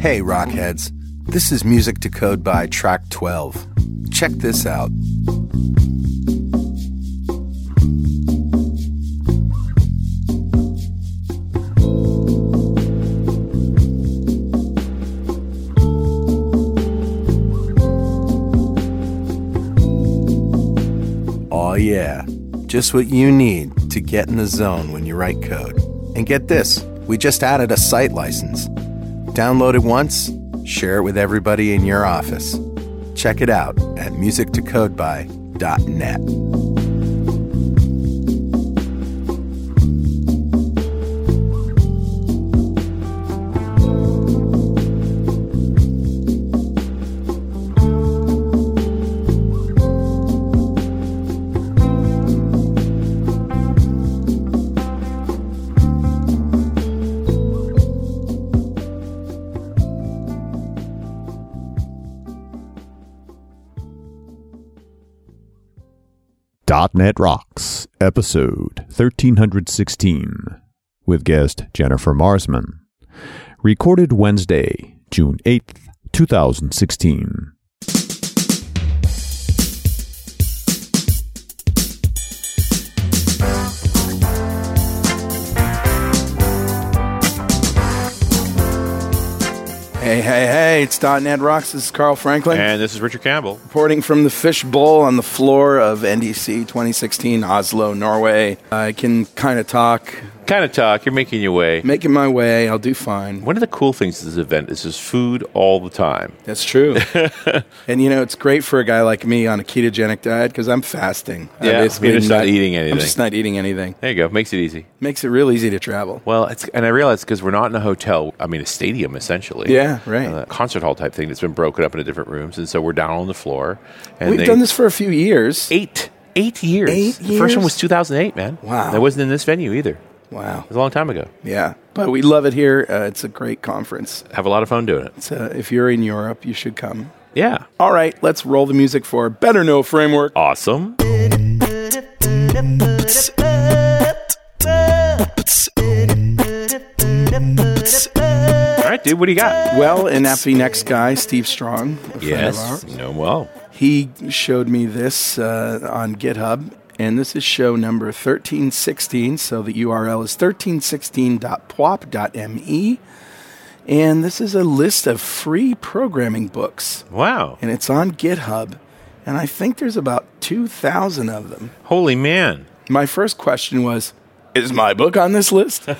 Hey, Rockheads. This is Music to Code by Track 12. Check this out. Oh, yeah. Just what you need to get in the zone when you write code. And get this we just added a site license. Download it once, share it with everybody in your office. Check it out at musictocodeby.net. .NET Rocks, episode 1316, with guest Jennifer Marsman. Recorded Wednesday, June 8th, 2016. Hey, hey, hey, it's .NET Rocks. This is Carl Franklin. And this is Richard Campbell. Reporting from the fish bowl on the floor of NDC 2016, Oslo, Norway. I can kind of talk, Kind of talk. You're making your way. making my way. I'll do fine. One of the cool things of this event is there's food all the time. That's true. and you know, it's great for a guy like me on a ketogenic diet because I'm fasting. I'm Yeah, basically you're just not eating anything. I'm just not eating anything. There you go. Makes it easy. Makes it real easy to travel. Well, it's and I realize because we're not in a hotel. I mean, a stadium essentially. Yeah, right. A concert hall type thing that's been broken up into different rooms, and so we're down on the floor. And We've they- done this for a few years. eight eight years. Eight The first one was 2008, man. Wow. That wasn't in this venue either. It Wow. was a long time ago. Yeah, but we love it here. Uh, it's a great conference. Have a lot of fun doing it. So if you're in Europe, you should come. Yeah. All right, let's roll the music for Better Know Framework. Awesome. All right, dude. What do you got? Well, and after the next guy, Steve Strong, a Yes. ours, No. Well. he showed me this uh, on GitHub, and this is show number 1316. So the URL is 1316.pwop.me. And this is a list of free programming books, Wow. and it's on GitHub. And I think there's about 2,000 of them. Holy man. My first question was, is my book on this list?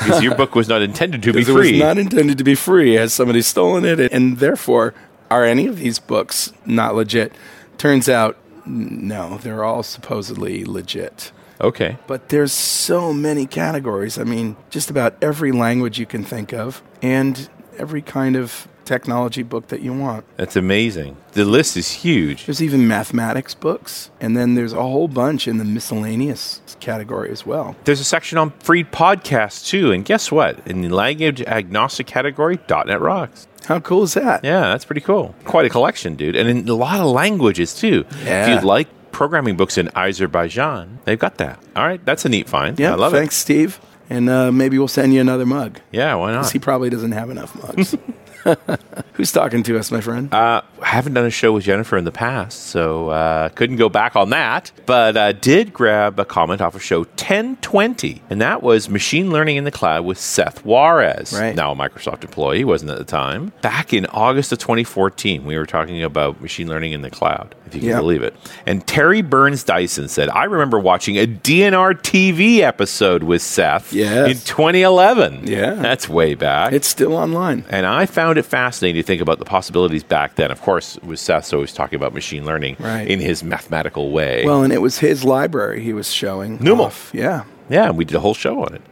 Because your book was not intended to be Because it was free. not intended to be free. Has somebody stolen it? And therefore, are any of these books not legit? Turns out, no, they're all supposedly legit. okay. But there's so many categories. I mean, just about every language you can think of, and every kind of technology book that you want. That's amazing. The list is huge. There's even mathematics books, and then there's a whole bunch in the miscellaneous category as well. There's a section on free podcasts too. And guess what? In the language agnostic category, .NET rocks. How cool is that? Yeah, that's pretty cool. Quite a collection, dude. And in a lot of languages too. Yeah. If you'd like programming books in Azerbaijan, they've got that. All right, that's a neat find. Yeah, I love thanks, Steve. And uh, maybe we'll send you another mug. Yeah, why not? he probably doesn't have enough mugs. Who's talking to us, my friend? Uh, I haven't done a show with Jennifer in the past, so uh, couldn't go back on that. But uh, did grab a comment off of show 1020, and that was Machine Learning in the Cloud with Seth Juarez, Right. now a Microsoft employee, wasn't at the time. Back in August of 2014, we were talking about machine learning in the cloud, if you can Yeah. believe it. And Terry Burns Dyson said, I remember watching a DNR TV episode with Seth Yes. in 2011. Yeah. That's way back. it's still online. And I found it fascinating to think about the possibilities back then. Of course, with Seth's always talking about machine learning Right. in his mathematical way. Well, and it was his library he was showing. numl. off. Yeah. yeah, and we did a whole show on it.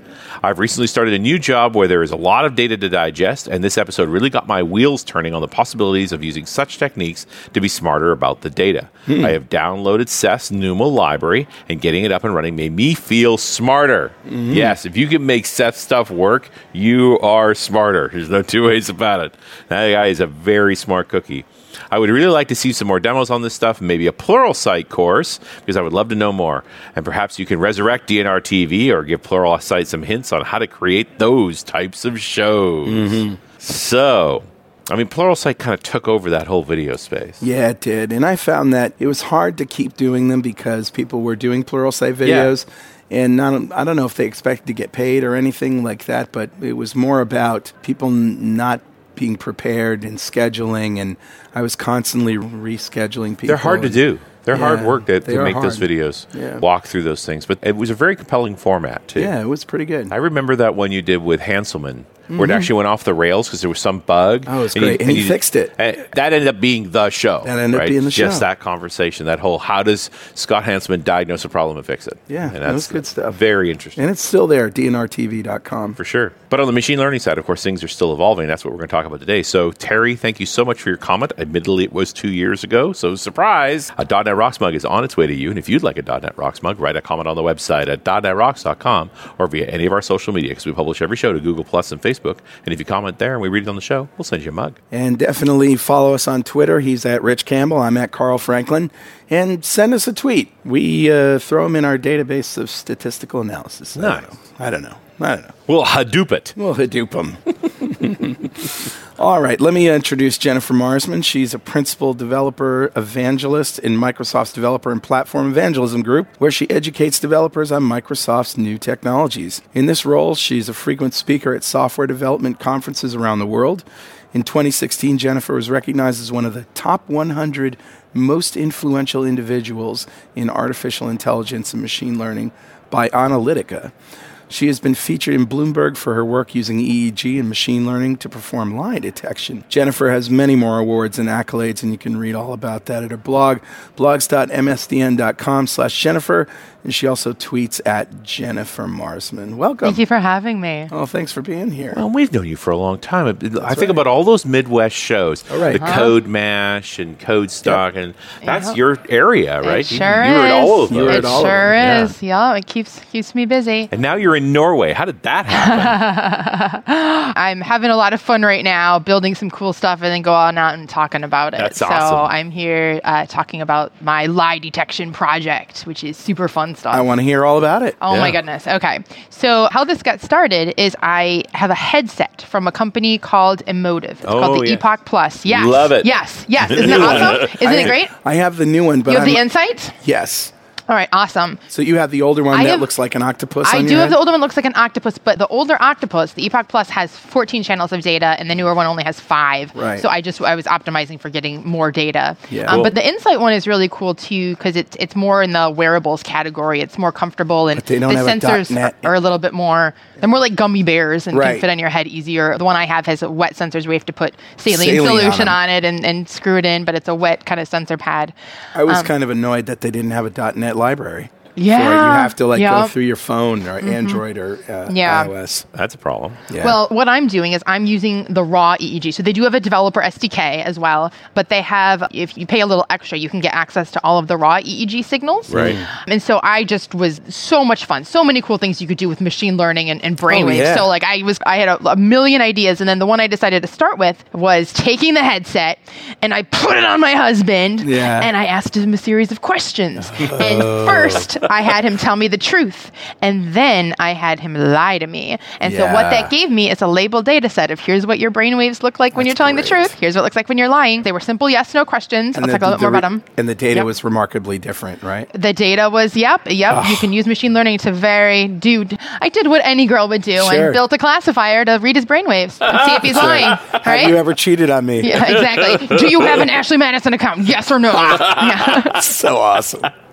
I've recently started a new job where there is a lot of data to digest, and this episode really got my wheels turning on the possibilities of using such techniques to be smarter about the data. Hmm. I have downloaded Seth's numl library, and getting it up and running made me feel smarter. Hmm. Yes, if you can make Seth stuff work, you are smarter. There's no two ways about it. That guy is a very smart cookie. I would really like to see some more demos on this stuff, maybe a Pluralsight course, because I would love to know more. And perhaps you can resurrect DNR TV or give Pluralsight some hints on how to create those types of shows. Mm-hmm. So, I mean, Plural Pluralsight kind of took over that whole video space. Yeah, it did. And I found that it was hard to keep doing them because people were doing Plural Pluralsight videos. And not, I don't know if they expected to get paid or anything like that, but it was more about people n- not being prepared and scheduling. And I was constantly rescheduling people. They're hard to do. They're hard work to, to make those videos, Yeah. walk through those things. But it was a very compelling format, too. Yeah, it was pretty good. I remember that one you did with Hanselman, where it actually went off the rails because there was some bug. Mm-hmm. Oh, it was great. And he fixed it. that ended up being the show. That ended up being the Just show. Just that conversation, that whole how does Scott Hanselman diagnose a problem and fix it? Yeah, and that was good stuff. Very interesting. and it's still there, dnrtv.com. For sure. But on the machine learning side, of course, things are still evolving. That's what we're going to talk about today. So, Terry, thank you so much for your comment. Admittedly, it was two years ago. So, surprise, a .NET Rocks mug is on its way to you. And if you'd like a .NET Rocks mug, write a comment on the website at .NETRocks.com or via any of our social media because we publish every show to Google Plus and Facebook. And if you comment there and we read it on the show, we'll send you a mug. And definitely follow us on Twitter. He's at Rich Campbell. I'm at Carl Franklin. And send us a tweet. We uh, throw them in our database of statistical analysis. I don't Nice. know. I don't know. I don't know. We'll Hadoop it. We'll Hadoop them. All right, let me introduce Jennifer Marsman. She's a principal developer evangelist in Microsoft's Developer and Platform Evangelism Group, where she educates developers on Microsoft's new technologies. In this role, she's a frequent speaker at software development conferences around the world. In 2016, Jennifer was recognized as one of the top 100 most influential individuals in artificial intelligence and machine learning by Onalytica. She has been featured in Bloomberg for her work using EEG and machine learning to perform lie detection. Jennifer has many more awards and accolades, and you can read all about that at her blog, blogs.msdn.com slash Jennifer, and she also tweets at Jennifer Marsman. Welcome. Thank you for having me. Oh, thanks for being here. Well, we've known you for a long time. I think right. about all those Midwest shows, Oh, right. the Huh? CodeMash and CodeStock, and that's Yep. your area, right? It sure you, were is. at all of You were those. at it all of sure them, is. Yeah. it keeps keeps me busy. And now you're in Norway. How did that happen? I'm having a lot of fun right now, building some cool stuff, and then go on out and talking about it. That's so awesome. I'm here uh, talking about my lie detection project, which is super fun stuff. I want to hear all about it. Oh my goodness. Okay. So, how this got started is I have a headset from a company called Emotiv. It's Oh, called the yeah. EPOC Plus. Yes. Love it. Yes. Yes. Isn't it awesome? Isn't I, it great? I have the new one, but You have I'm, the insight? yes. All right. Awesome. So you have the older one I that have- looks like an octopus. I on do have the older one that looks like an octopus, but the older octopus, the EPOC Plus, has 14 channels of data, and the newer one only has five. Right. So I just I was optimizing for getting more data. Yeah. Um, Cool. But the Insight one is really cool too because it's it's more in the wearables category. It's more comfortable, and But they don't the have a sensors .NET. are a little bit more. They're more like gummy bears and Right. can fit on your head easier. The one I have has wet sensors where you have to put saline, Saline solution them. on, it and, and screw it in, but it's a wet kind of sensor pad. I was Um, kind of annoyed that they didn't have a .NET library. For it. Yeah. you have to like go through your phone or Android or uh, Yeah. iOS. That's a problem. Yeah. Well, what I'm doing is I'm using the raw EEG. So they do have a developer SDK as well, but they have, if you pay a little extra, you can get access to all of the raw EEG signals. Right. And so I just was so much fun. So many cool things you could do with machine learning and, and brainwaves. Oh, yeah. So like I was, I had a, a million ideas, and then the one I decided to start with was taking the headset and I put it on my husband, Yeah. and I asked him a series of questions. and first, I had him tell me the truth, and then I had him lie to me. And so what that gave me is a labeled data set of here's what your brainwaves look like when That's you're telling great. the truth. Here's what it looks like when you're lying. They were simple yes no questions. I'll the- talk a little bit more about them. And the data Yep. was remarkably different, right? The data was, yep, yep. You can use machine learning to very, dude. I did what any girl would do Sure. and built a classifier to read his brainwaves and see if he's lying. Right? Have you ever cheated on me? yeah, exactly. Do you have an Ashley Madison account? Yes or no? Yeah. so awesome.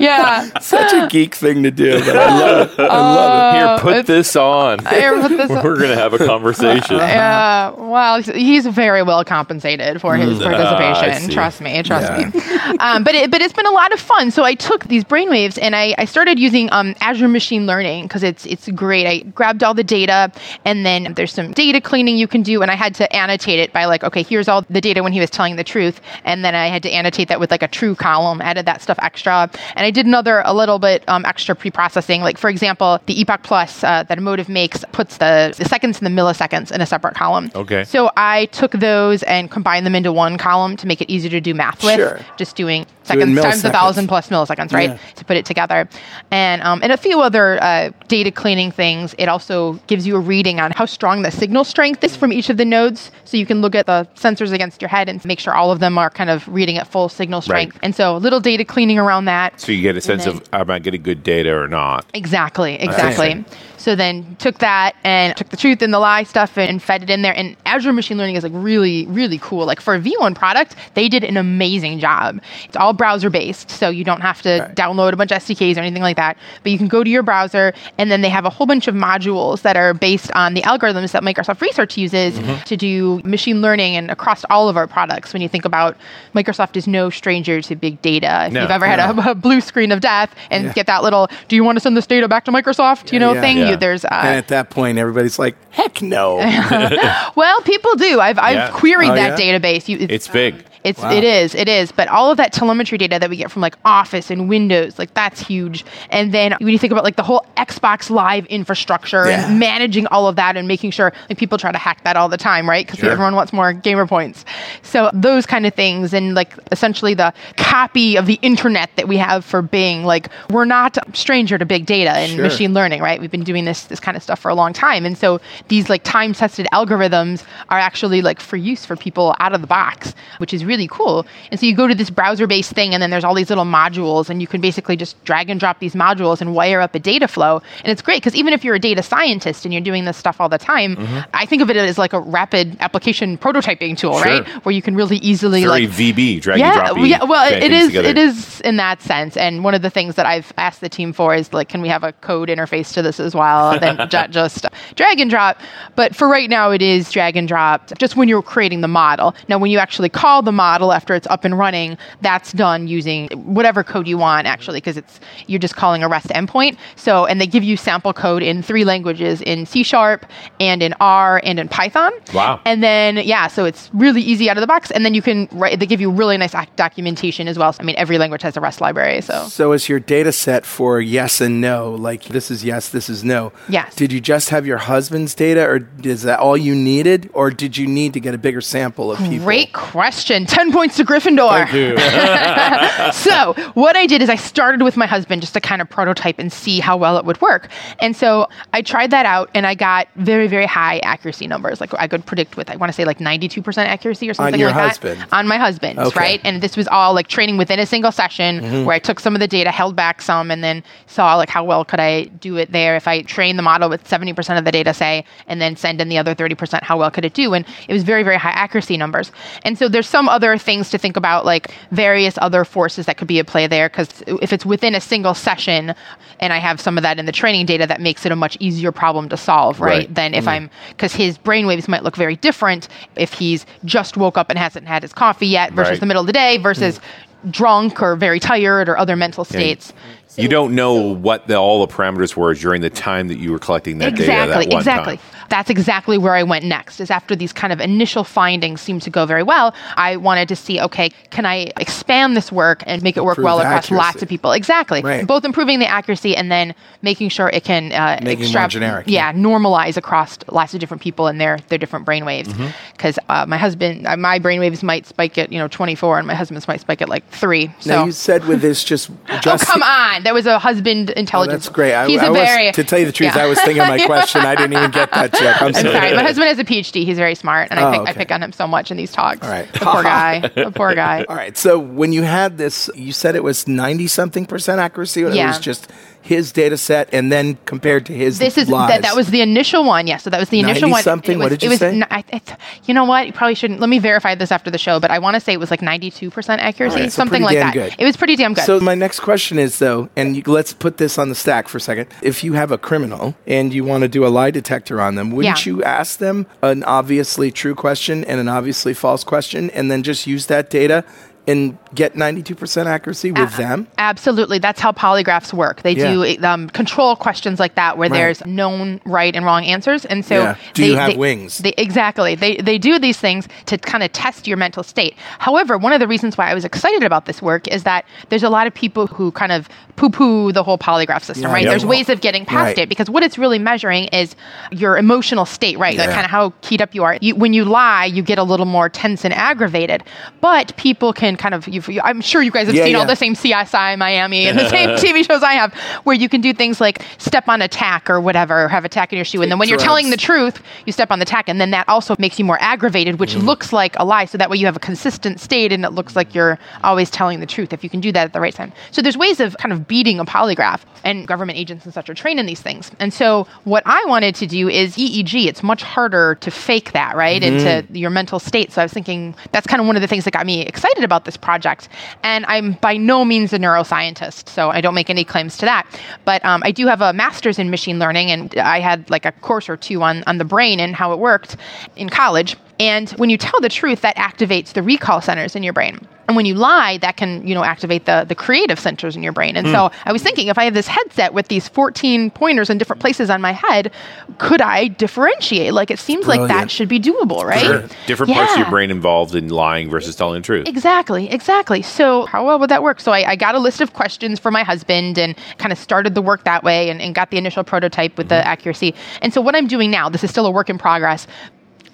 yeah. Such a geek thing to do, but I love it. I love Here, put this on. Here, put this- We're going to have a conversation. Yeah, well, he's very well compensated for his Ah, participation. see. trust me, trust Yeah. me. Um, but it, but it's been a lot of fun. So I took these brainwaves and I, I started using um, Azure Machine Learning because it's it's great. I grabbed all the data and then there's some data cleaning you can do, and I had to annotate it by like, okay, here's all the data when he was telling the truth, and then I had to annotate that with like a true column. Added that stuff extra, and I did another a little bit um, extra pre-processing. Like for example, the EPOC Plus uh, that Emotiv makes puts the, the seconds and the milliseconds in a separate column. Okay. So I took those and combined them into one column to make it easier to do math with. Sure. Just doing seconds times a thousand plus milliseconds, right? Yeah. To put it together, and um, and a few other uh, data cleaning things. It also gives you a reading on how strong the signal strength is from each of the nodes, so you can look at the sensors against your head and make sure all of them are kind of reading at full signal strength. Right. And so, a little data cleaning around that. So you get a sense then- of am I getting good data or not? Exactly, exactly. So then took that and took the truth and the lie stuff and, and fed it in there. And Azure Machine Learning is like really, really cool. Like for a V1 product, they did an amazing job. It's all browser based, so you don't have to Right. download a bunch of SDKs or anything like that. But you can go to your browser and then they have a whole bunch of modules that are based on the algorithms that Microsoft Research uses Mm-hmm. to do machine learning and across all of our products. When you think about Microsoft is no stranger to big data. If No. you've ever had a, a blue screen of death and Yeah. get that little, do you want to send this data back to Microsoft? You know, yeah. thing. Yeah. You, there's uh, and at that point, everybody's like, "Heck no!" well, people do. I've, I've Yeah. queried Oh, that yeah? database. You, It's big. It's Wow. it is it is, but all of that telemetry data that we get from like Office and Windows, like that's huge. And then when you think about like the whole Xbox Live infrastructure Yeah. and managing all of that and making sure like people try to hack that all the time, right? Because Sure. everyone wants more gamer points. So those kind of things and like essentially the copy of the internet that we have for Bing, like we're not stranger to big data and Sure. machine learning, right? We've been doing this this kind of stuff for a long time, and so these like time tested algorithms are actually like for use for people out of the box, which is really cool. And so you go to this browser based thing, and then there's all these little modules, and you can basically just drag and drop these modules and wire up a data flow, and it's great because even if you're a data scientist and you're doing this stuff all the time, mm-hmm. I think of it as like a rapid application prototyping tool, Sure. right? Where you can really easily Very like VB, drag yeah, and drop. yeah. Well, it is. Together. It is in that sense. And one of the things that I've asked the team for is like, can we have a code interface to this as well? Then just drag and drop. But for right now, it is drag and drop. Just when you're creating the model. Now, when you actually call the model after it's up and running, that's done using whatever code you want actually, because it's you're just calling a REST endpoint. So, and they give you sample code in three languages: in C sharp and in R and in Python. Wow. And then yeah, so it's really easy out of the box, and then you can write. They give you really nice doc- documentation as well. So, I mean, every language has a REST library, so So is your data set for yes and no, like this is yes, this is no. Yes. Did you just have your husband's data or is that all you needed or did you need to get a bigger sample of people? Great question. 10 points to Gryffindor. So, what I did is I started with my husband just to kind of prototype and see how well it would work. And so I tried that out and I got very, very high accuracy numbers. Like I could predict with, I want to say like 92% accuracy or something your like husband? that. On my husband's, Okay. right? And this was all like training within a single session Mm-hmm. where I took some of the data, held back some, and then saw like how well could I do it there. If I train the model with 70% of the data, say, and then send in the other 30%, how well could it do? And it was very, very high accuracy numbers. And so there's some other things to think about, like various other forces that could be at play there. Because if it's within a single session, and I have some of that in the training data, that makes it a much easier problem to solve, right? Right. Than if mm-hmm. I'm because his brainwaves might look very different if he's just woke up and hasn't had his coffee yet versus Right. the middle of the day versus mm-hmm. drunk or very tired or other mental states. you don't know what the, all the parameters were during the time that you were collecting that data. exactly That one exactly time. That's exactly where i went next is after these kind of initial findings seemed to go very well i wanted to see okay can i expand this work and make it work Improve well across accuracy. lots of people exactly Right. both improving the accuracy and then making sure it can uh, more generic, yeah, normalize across lots of different people and their their different brainwaves Mm-hmm. because uh, my husband uh, my brainwaves might spike at you know 24 and my husband's might spike at like 3 so Now you said with this just Oh just come on! There was a husband Oh, intelligence. that's great. I, He's I a was, very to tell you the truth, Yeah. I was thinking my question. I didn't even get that joke. I'm I'm sorry. sorry. My husband has a PhD. He's very smart, and Oh, I pick, I pick on him so much in these talks. All right. The poor guy. The poor guy. All right. So when you had this, you said it was ninety something percent accuracy. It Yeah. was just his data set, and then compared to his. This is lies. that, that was the initial one. Yes, so that was the initial 90 one. something? It What was, did you it was, say? I, I, you know what? You probably shouldn't. Let me verify this after the show, but I want to say it was like 92% accuracy, right, so something like that. good. It was pretty damn good. So my next question is though, and you, let's put this on the stack for a second. If you have a criminal and you want to do a lie detector on them, wouldn't Yeah. you ask them an obviously true question and an obviously false question, and then just use that data and get ninety-two percent accuracy with A- them? Absolutely. That's how polygraphs work. They Yeah. do um, control questions like that where Right. there's known right and wrong answers. And so Yeah. Do they, you have they- wings? They, exactly. They, they do these things to kind of test your mental state. However, one of the reasons why I was excited about this work is that there's a lot of people who kind of poo poo the whole polygraph system, Yeah, right? There's ways of getting past Right. it because what it's really measuring is your emotional state, right? Like kind of how keyed up you are. You, when you lie, you get a little more tense and aggravated. But people can kind of you've, you, I'm sure you guys have Yeah, seen all the same CSI Miami and the same TV shows I have, where you can do things like step on a tack or whatever, or have a tack in your shoe, and then when you're telling the truth, you step on the tack, and then that also makes you more aggravated, which Mm. looks like a lie. So that way you have a consistent state, and it looks like you're always telling the truth if you can do that at the right time. So there's ways of kind of beating a polygraph, and government agents and such are trained in these things. And so what I wanted to do is EEG. It's much harder to fake that, right, Mm. into your mental state. So I was thinking that's kind of one of the things that got me excited about this project. And I'm by no means a neuroscientist, so I don't make any claims to that. But um, I do have a master's in machine learning, and I had like a course or two on, on the brain and how it worked in college. And when you tell the truth, that activates the recall centers in your brain. And when you lie, that can, you know, activate the, the creative centers in your brain. And so hmm. I was thinking, if I have this headset with these 14 pointers in different places on my head, could I differentiate? Like, it seems like that should be doable, right? Different parts of your brain involved in lying versus telling the truth. Exactly, exactly. So, how well would that work? So, I, I got a list of questions for my husband and kind of started the work that way and, and got the initial prototype with the mm-hmm. accuracy. And so, what I'm doing now, this is still a work in progress.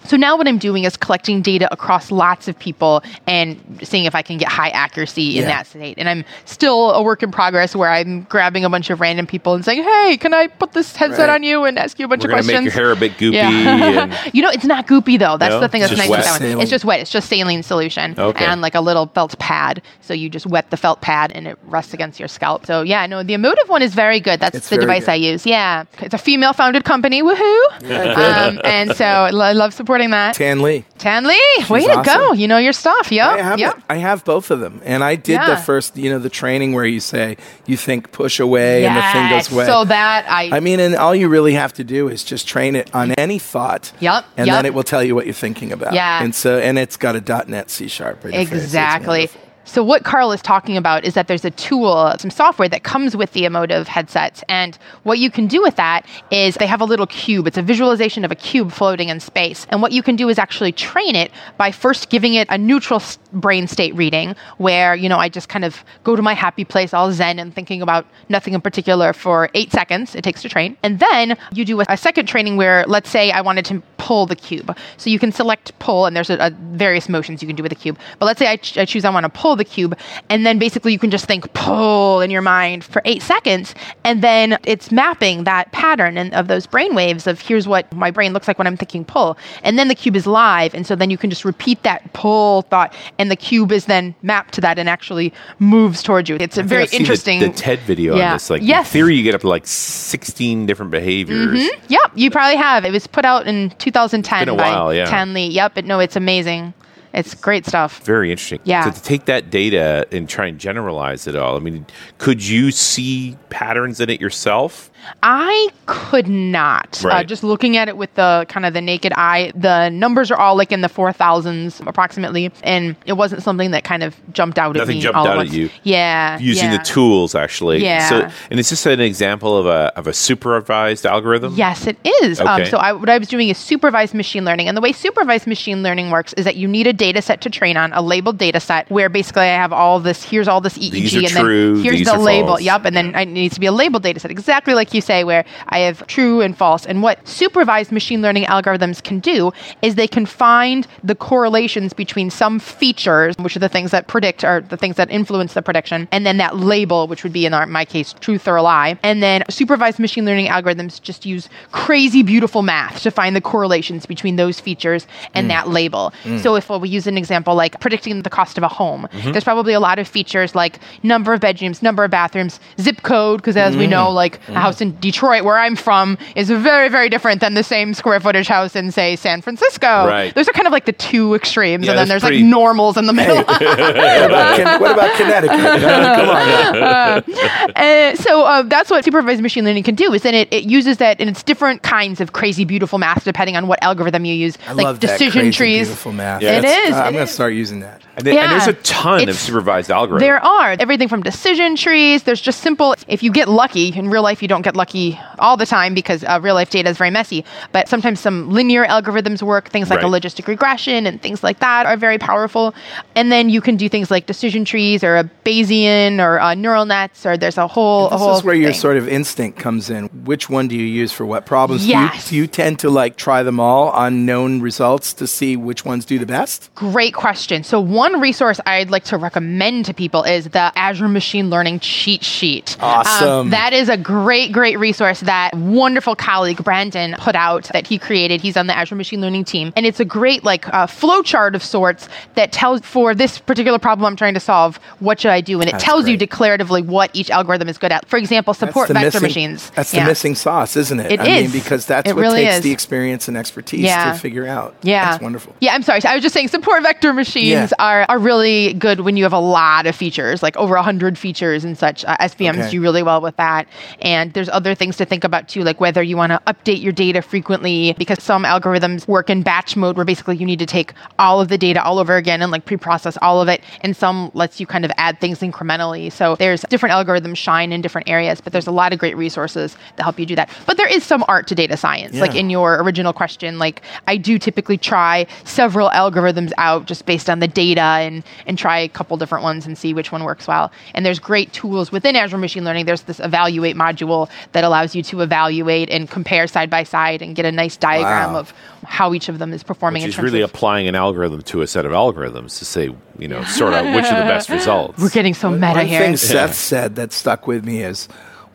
So now what I'm doing is collecting data across lots of people and seeing if I can get high accuracy in Yeah. that state. And I'm still a work in progress where I'm grabbing a bunch of random people and saying, "Hey, can I put this headset Right. on you and ask you a bunch We're of questions?" make your hair a bit goopy. Yeah. you know, it's not goopy though. That's No? the thing that's nice wet. that one. Saline. It's just wet. It's just saline solution. Okay. And like a little felt pad. So you just wet the felt pad and it rests against your scalp. So yeah, no, the Emotiv one is very good. That's It's the device good. I use. Yeah. It's a female founded company. Woohoo. um, and so I love supporting that. Tan Le. Tan Le, way to go. You know your stuff. Yep. I have yep. I have both of them, and I did Yeah. the first, you know, the training where you say you think push away and the thing Yes. goes away. So that I, I mean, and all you really have to do is just train it on any thought. Yep, And yep. then it will tell you what you're thinking about. Yeah. And so, and it's got a .NET C sharp. It's Exactly. So what Carl is talking about is that there's a tool, some software that comes with the Emotiv headsets, and what you can do with that is they have a little cube. It's a visualization of a cube floating in space, and what you can do is actually train it by first giving it a neutral brain state reading, where you know I just kind of go to my happy place, all zen, and thinking about nothing in particular for eight seconds. It takes to train, and then you do a, a second training where, let's say, I wanted to pull the cube. So you can select pull, and there's a, a various motions you can do with the cube. But let's say I, ch- I choose I want to pull the cube, and then basically you can just think pull in your mind for eight seconds, and then it's mapping that pattern and of those brain waves of here's what my brain looks like when I'm thinking pull, and then the cube is live, and so then you can just repeat that pull thought, and the cube is then mapped to that and actually moves towards you. It's a very interesting. The, the TED video Yeah. on this, like Yes. in theory, you get up to like 16 different behaviors. Mm-hmm. Yep, you probably have. It was put out in 2010 Been a by while, yeah. Tan Le. Yep, but no, it's amazing. It's great stuff. Very interesting. Yeah. So to take that data and try and generalize it all, I mean, could you see patterns in it yourself? I could not. Uh, just looking at it with the kind of the naked eye, the numbers are all like in the four thousands approximately, and it wasn't something that kind of jumped out at Nothing me. jumped all out at you. Yeah, Using yeah. the tools, actually. Yeah. So, and it's just an example of a of a supervised algorithm? Yes, it is. Um, Okay. so I, what I was doing is supervised machine learning, and the way supervised machine learning works is that you need a data set to train on, a labeled data set, where basically I have all this. Here's all this EEG, and true, then here's the label. false. Yep, and then it needs to be a labeled data set, exactly like you say, where I have true and false. And what supervised machine learning algorithms can do is they can find the correlations between some features, which are the things that predict or the things that influence the prediction, and then that label, which would be in our, my case, truth or a lie. And then supervised machine learning algorithms just use crazy beautiful math to find the correlations between those features and mm. that label. Mm. So if we use an example like predicting the cost of a home, mm-hmm. there's probably a lot of features like number of bedrooms, number of bathrooms, zip code, because as we mm. know, like a house in Detroit where I'm from is very, very different than the same square footage house in say San Francisco. Right. Those are kind of like the two extremes, Yeah, and then there's pretty- like normals in the middle. what, about Con- what about Connecticut? Come on. now. Uh, so uh, that's what supervised machine learning can do is then it, it uses that and it's different kinds of crazy beautiful math depending on what algorithm you use I like love that decision crazy, trees Beautiful math. Yeah. It That's- is, uh, it I'm going to start using that. And, then- and there's a ton of supervised algorithms. there are everything from decision trees there's just simple if you get lucky in real life you don't get get lucky all the time because uh, real life data is very messy. But sometimes some linear algorithms work. Things like Right. a logistic regression and things like that are very powerful. And then you can do things like decision trees or a Bayesian or uh, neural nets. Or there's a whole. a This whole is where your sort of instinct comes in. Which one do you use for what problems? Yes. Do you, do you tend to like try them all on known results to see which ones do the best? Great question. So, one resource I'd like to recommend to people is the Azure Machine Learning Cheat Sheet. Um, Awesome. that is a great, great resource that wonderful colleague Brandon put out that he created. He's on the Azure Machine Learning team, and it's a great like uh, flow chart of sorts that tells for this particular problem I'm trying to solve what should I do, and it That's tells you declaratively what each algorithm is good at. For example, support vector missing, machines. That's Yeah. the missing sauce, isn't it? It I mean, because that's It what really takes is. the experience and expertise Yeah. to figure out. Yeah. That's wonderful. Yeah, I'm sorry. I was just saying support vector machines Yeah. are, are really good when you have a lot of features, like over 100 features and such. Uh, SVMs Okay. do really well with that. And there's other things to think about too, like whether you want to update your data frequently, because some algorithms work in batch mode where basically you need to take all of the data all over again and like pre-process all of it. And some lets you kind of add things incrementally. So there's different algorithms shine in different areas, but there's a lot of great resources that help you do that. But there is some art to data science. Like in your original question, like I do typically try several algorithms out just based on the data and and try a couple different ones and see which one works well. And there's great tools within Azure Machine Learning. There's this evaluate module that allows you to evaluate and compare side by side and get a nice diagram Wow. of how each of them is performing Which in terms really of applying an algorithm to a set of algorithms to say, you know, sort out which are the best results. we're getting so meta One here. thing Seth said that stuck with me is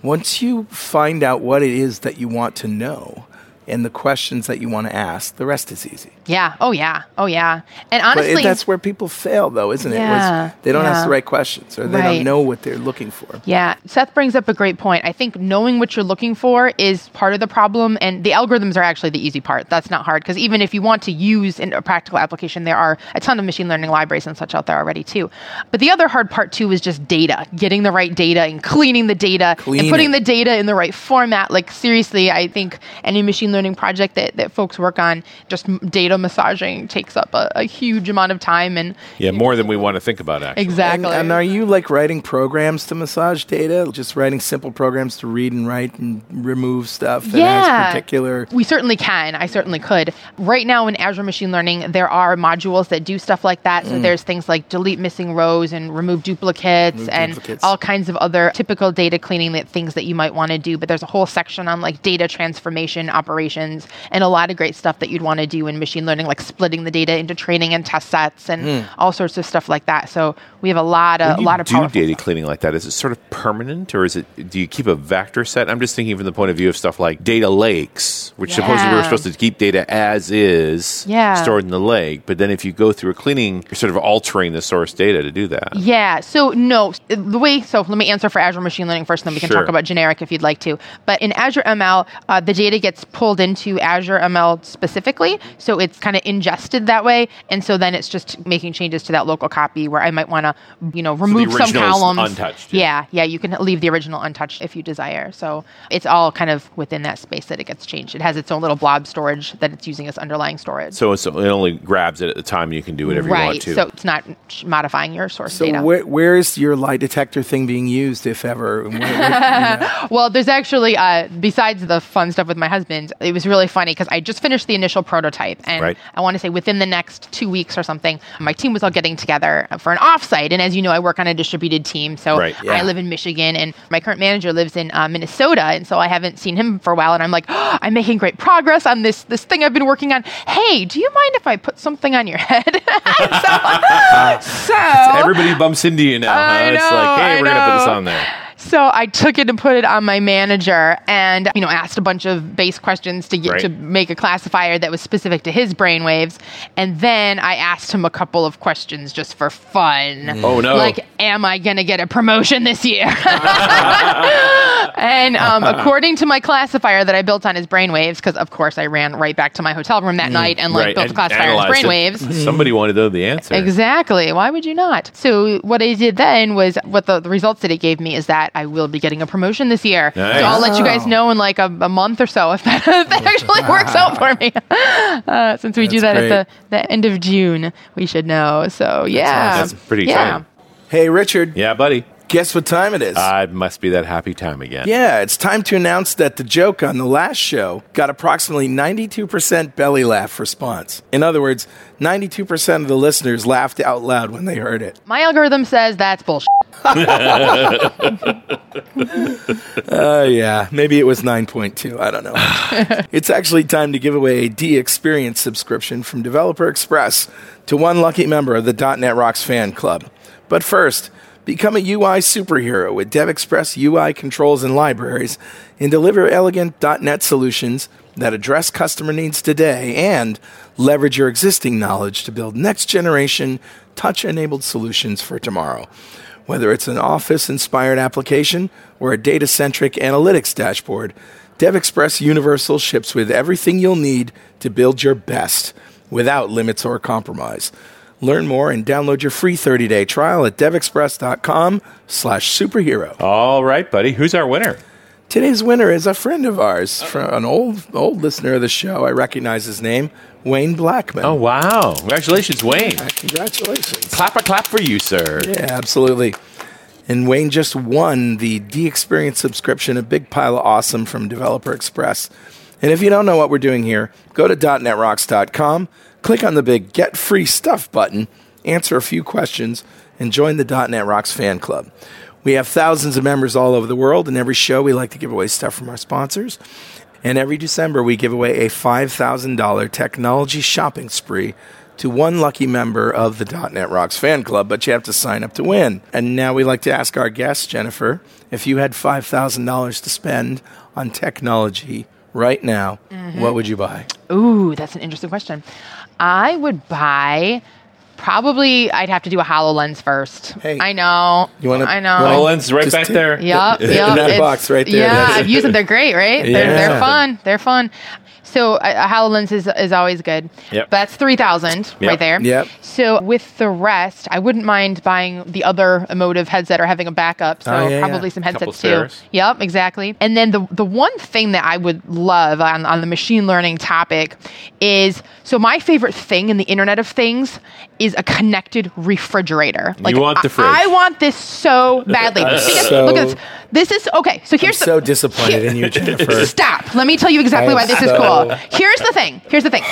once you find out what it is that you want to know and the questions that you want to ask, the rest is easy. Yeah. Oh yeah. Oh yeah. And honestly, it, that's where people fail, though, isn't it? Was Yeah, they don't yeah. ask the right questions or they Right. don't know what they're looking for. Yeah, Seth brings up a great point. I think knowing what you're looking for is part of the problem, and the algorithms are actually the easy part. That's not hard because even if you want to use in a practical application, there are a ton of machine learning libraries and such out there already too. But the other hard part too is just data, getting the right data and cleaning the data Clean and putting it. the data in the right format. Like seriously, I think any machine learning project that, that folks work on, just data massaging takes up a, a huge amount of time and Yeah, more than we want to think about, actually. exactly. And, and are you like writing programs to massage data? Just writing simple programs to read and write and remove stuff that Yeah. has particular. We certainly can. I certainly could. Right now in Azure Machine Learning, there are modules that do stuff like that. So mm. there's things like delete missing rows and remove duplicates Remove and duplicates. all kinds of other typical data cleaning that things that you might want to do. But there's a whole section on like data transformation operations and a lot of great stuff that you'd want to do in machine learning, like splitting the data into training and test sets and all sorts of stuff like that. So we have a lot of a lot of do data stuff. cleaning like that, is it sort of permanent, or is it? Do you keep a vector set? I'm just thinking from the point of view of stuff like data lakes, which supposedly we Yeah. we're supposed to keep data as is, Yeah. stored in the lake. But then if you go through a cleaning, you're sort of altering the source data to do that. Yeah. So no, the way. So let me answer for Azure Machine Learning first, and then we can Sure. talk about generic if you'd like to. But in Azure ML, uh, the data gets pulled into Azure ML specifically, so it's kind of ingested that way, and so then it's just making changes to that local copy where I might want to, you know, remove some original is columns. untouched, yeah. Yeah. yeah, You can leave the original untouched if you desire. So it's all kind of within that space that it gets changed. It has its own little blob storage that it's using as underlying storage. So it's, it only grabs it at the time. You can do whatever you right. want to. So it's not modifying your source So data. where, where is your lie detector thing being used, if ever? Where- where- you know? Well, there's actually, uh, besides the fun stuff with my husband, it was really funny because I just finished the initial prototype. And Right. I want to say within the next two weeks or something, my team was all getting together for an offsite. And as you know, I work on a distributed team. So Right. Yeah. I live in Michigan and my current manager lives in uh, Minnesota. And so I haven't seen him for a while. And I'm like, oh, I'm making great progress on this, this thing I've been working on. Hey, do you mind if I put something on your head? so, so Everybody bumps into you now. Huh? It's like, hey, I we're gonna put this on there. So I took it and put it on my manager and, you know, asked a bunch of base questions to get Right. to make a classifier that was specific to his brainwaves. And then I asked him a couple of questions just for fun. Mm. Oh, no. Like, am I going to get a promotion this year? and um, according to my classifier that I built on his brainwaves, because of course I ran right back to my hotel room that mm. night and like right. built a and classifier on his analyzed it. brainwaves. Mm. Somebody wanted to know the answer. Exactly. Why would you not? So what I did then was what the, the results that it gave me is that I will be getting a promotion this year. Nice. So I'll let you guys know in like a, a month or so if that, if that actually works out for me. Uh, since we do that That's at the, the end of June, we should know. So yeah, That's pretty yeah. exciting. hey, Richard. Yeah, buddy. Guess what time it is? Uh, it must be that happy time again. yeah, it's time to announce that the joke on the last show got approximately 92% belly laugh response. In other words, 92% of the listeners laughed out loud when they heard it. My algorithm says that's bullshit. Oh, yeah. Maybe it was 9.2. I don't know. it's actually time to give away a DXperience subscription from Developer Express to one lucky member of the .NET Rocks fan club. But first, become a UI superhero with DevExpress UI controls and libraries and deliver elegant .NET solutions that address customer needs today and leverage your existing knowledge to build next-generation touch-enabled solutions for tomorrow. Whether it's an office inspired application or a data centric analytics dashboard, DevExpress Universal ships with everything you'll need to build your best without limits or compromise. Learn more and download your free 30-day trial at devexpress.com slash superhero. All right, buddy. Who's our winner? Today's winner is a friend of ours, uh-huh. from an old old listener of the show. I recognize his name, Wayne Blackman. Oh, wow. Congratulations, Wayne. Congratulations. Clap a clap for you, sir. Yeah, absolutely. And Wayne just won the DXperience subscription, a big pile of awesome from Developer Express. And if you don't know what we're doing here, go to .netrocks.com, click on the big Get Free Stuff button, answer a few questions, and join the .NET Rocks fan club. We have thousands of members all over the world, and every show we like to give away stuff from our sponsors. And every December we give away a $5,000 technology shopping spree to one lucky member of the .NET Rocks fan club, but you have to sign up to win. And now we like to ask our guest, Jennifer, if you had $5,000 to spend on technology right now, what mm-hmm. would you buy? Ooh, that's an interesting question. I would buy probably I'd have to do a HoloLens first. Hey. I know. You wanna- I know. HoloLens right back take- there. Yep, yep. In that it's- box right there, Yeah, I've used them. They're great, right? They're, Yeah. they're fun. They're fun. So a, a HoloLens is, is always good. Yep. But that's 3000 Yep. right there. Yep. So with the rest, I wouldn't mind buying the other Emotiv headset or having a backup. So Oh, yeah, probably yeah. some Couple headsets too. spares. Yep, exactly. And then the the one thing that I would love on, on the machine learning topic is so my favorite thing in the Internet of Things is a connected refrigerator. want the I- fridge. I want this so badly. Because So- look at this. This is okay. So here's the, so disappointed in you, Jennifer. Stop. Let me tell you exactly why am this is cool. Here's the thing. Here's the thing.